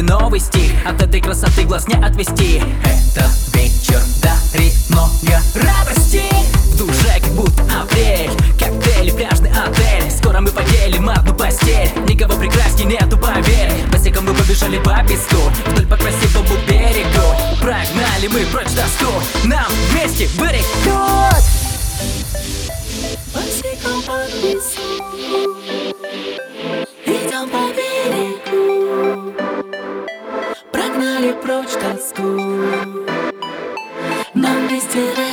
тебе новый стих От этой красоты глаз не отвести. Это вечер дарит много радости. В душе как будто апрель. Коктейли, пляжный отель. Скоро мы поделим одну постель. Никого прекрасней нету, поверь. Босиком мы побежали по песку. Вдоль по красивому берегу. Прогнали мы прочь тоску Нам вместе тот Босиком по песку Нам вместе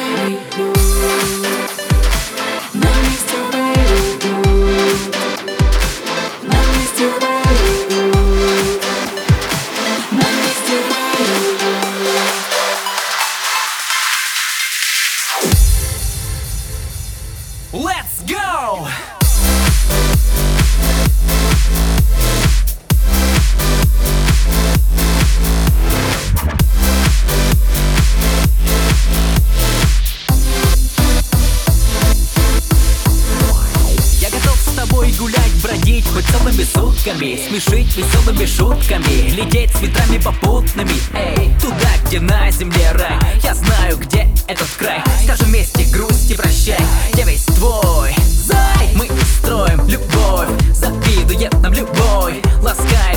сутками Смешить веселыми шутками Лететь с ветрами попутными. Эй, туда, где на земле рай Я знаю, где этот край. Скажем вместе грусть и прощай Я весь твой. Зай, мы строим любовь Завидует нам любой. Ласкает